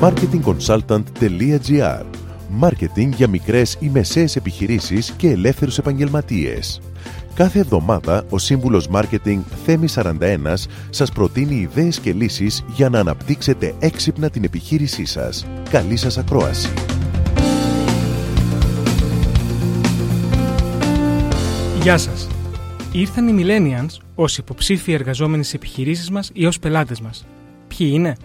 marketingconsultant.gr Μάρκετινγκ για μικρές ή μεσαίες επιχειρήσεις και ελεύθερους επαγγελματίες. Κάθε εβδομάδα ο σύμβουλος Μάρκετινγκ Θέμη 41 σας προτείνει ιδέες και λύσεις για να αναπτύξετε έξυπνα την επιχείρησή σας. Καλή σας ακρόαση! Γεια σας! Ήρθαν οι Millennials ως υποψήφιοι εργαζόμενοι σε επιχειρήσεις μας ή ως πελάτες μας. Ποιοι είναι;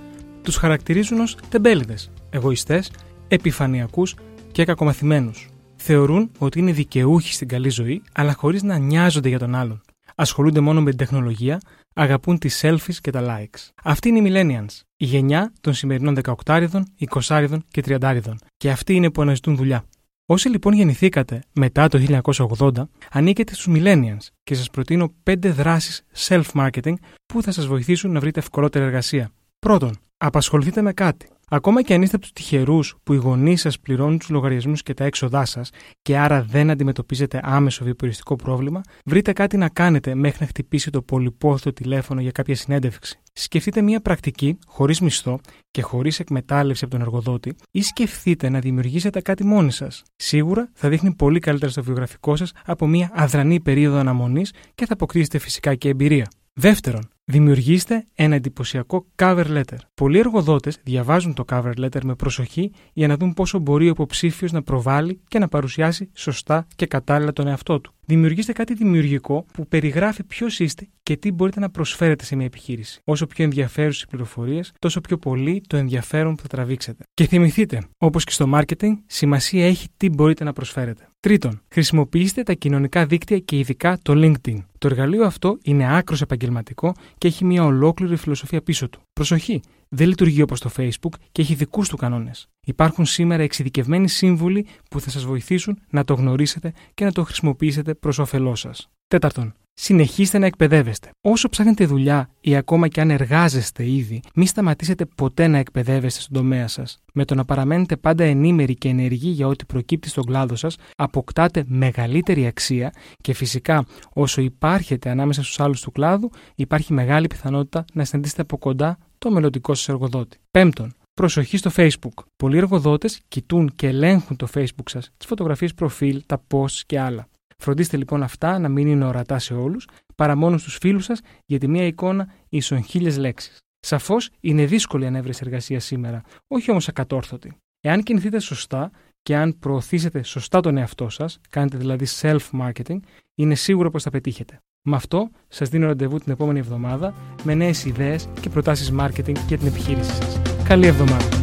Τους χαρακτηρίζουν ως τεμπέληδες, εγωιστές, επιφανειακούς και κακομαθημένους. Θεωρούν ότι είναι δικαιούχοι στην καλή ζωή, αλλά χωρίς να νοιάζονται για τον άλλον. Ασχολούνται μόνο με την τεχνολογία, αγαπούν τις selfies και τα likes. Αυτή είναι οι Millennials, η γενιά των σημερινών 18 20 και 30 Και αυτοί είναι που αναζητούν δουλειά. Όσοι λοιπόν γεννηθήκατε μετά το 1980, ανήκετε στους Millennials και σας προτείνω 5 δράσεις self-marketing που θα σας βοηθήσουν να βρείτε ευκολότερη εργασία. Πρώτον, απασχοληθείτε με κάτι. Ακόμα και αν είστε από τους τυχερούς που οι γονείς σας πληρώνουν τους λογαριασμούς και τα έξοδά σας και άρα δεν αντιμετωπίζετε άμεσο βιοπηριστικό πρόβλημα, βρείτε κάτι να κάνετε μέχρι να χτυπήσει το πολυπόθητο τηλέφωνο για κάποια συνέντευξη. Σκεφτείτε μια πρακτική χωρίς μισθό και χωρίς εκμετάλλευση από τον εργοδότη ή σκεφτείτε να δημιουργήσετε κάτι μόνοι σας. Σίγουρα θα δείχνει πολύ καλύτερα στο βιογραφικό σας από μια αδρανή περίοδο αναμονής και θα αποκτήσετε φυσικά και εμπειρία. Δεύτερον, δημιουργήστε ένα εντυπωσιακό cover letter. Πολλοί εργοδότες διαβάζουν το cover letter με προσοχή για να δουν πόσο μπορεί ο υποψήφιος να προβάλλει και να παρουσιάσει σωστά και κατάλληλα τον εαυτό του. Δημιουργήστε κάτι δημιουργικό που περιγράφει ποιος είστε και τι μπορείτε να προσφέρετε σε μια επιχείρηση. Όσο πιο ενδιαφέρουσες οι πληροφορίες, τόσο πιο πολύ το ενδιαφέρον που θα τραβήξετε. Και θυμηθείτε, όπως και στο marketing, σημασία έχει τι μπορείτε να προσφέρετε. Τρίτον, χρησιμοποιήστε τα κοινωνικά δίκτυα και ειδικά το LinkedIn. Το εργαλείο αυτό είναι άκρος επαγγελματικό και έχει μια ολόκληρη φιλοσοφία πίσω του. Προσοχή! Δεν λειτουργεί όπως το Facebook και έχει δικούς του κανόνες. Υπάρχουν σήμερα εξειδικευμένοι σύμβουλοι που θα σας βοηθήσουν να το γνωρίσετε και να το χρησιμοποιήσετε προς όφελό σας. Τέταρτον, συνεχίστε να εκπαιδεύεστε. Όσο ψάχνετε δουλειά ή ακόμα και αν εργάζεστε ήδη, μην σταματήσετε ποτέ να εκπαιδεύεστε στον τομέα σας. Με το να παραμένετε πάντα ενήμεροι και ενεργοί για ό,τι προκύπτει στον κλάδο σας, αποκτάτε μεγαλύτερη αξία και φυσικά όσο υπάρχετε ανάμεσα στους άλλους του κλάδου, υπάρχει μεγάλη πιθανότητα να συναντήσετε από κοντά το μελλοντικό σας εργοδότη. Πέμπτον, προσοχή στο Facebook. Πολλοί εργοδότες κοιτούν και ελέγχουν το Facebook σας, τις φωτογραφίες προφίλ, τα posts και άλλα. Φροντίστε λοιπόν αυτά να μην είναι ορατά σε όλους, παρά μόνος στου φίλους σας, γιατί μία εικόνα ίσον χίλιες λέξεις. Σαφώς είναι δύσκολη η ανέβρεση εργασίας σήμερα, όχι όμως ακατόρθωτη. Εάν κινηθείτε σωστά και αν προωθήσετε σωστά τον εαυτό σας, κάνετε δηλαδή self-marketing, είναι σίγουρο πως θα πετύχετε. Με αυτό, σας δίνω ραντεβού την επόμενη εβδομάδα με νέες ιδέες και προτάσεις marketing για την επιχείρησή σας. Καλή εβδομάδα!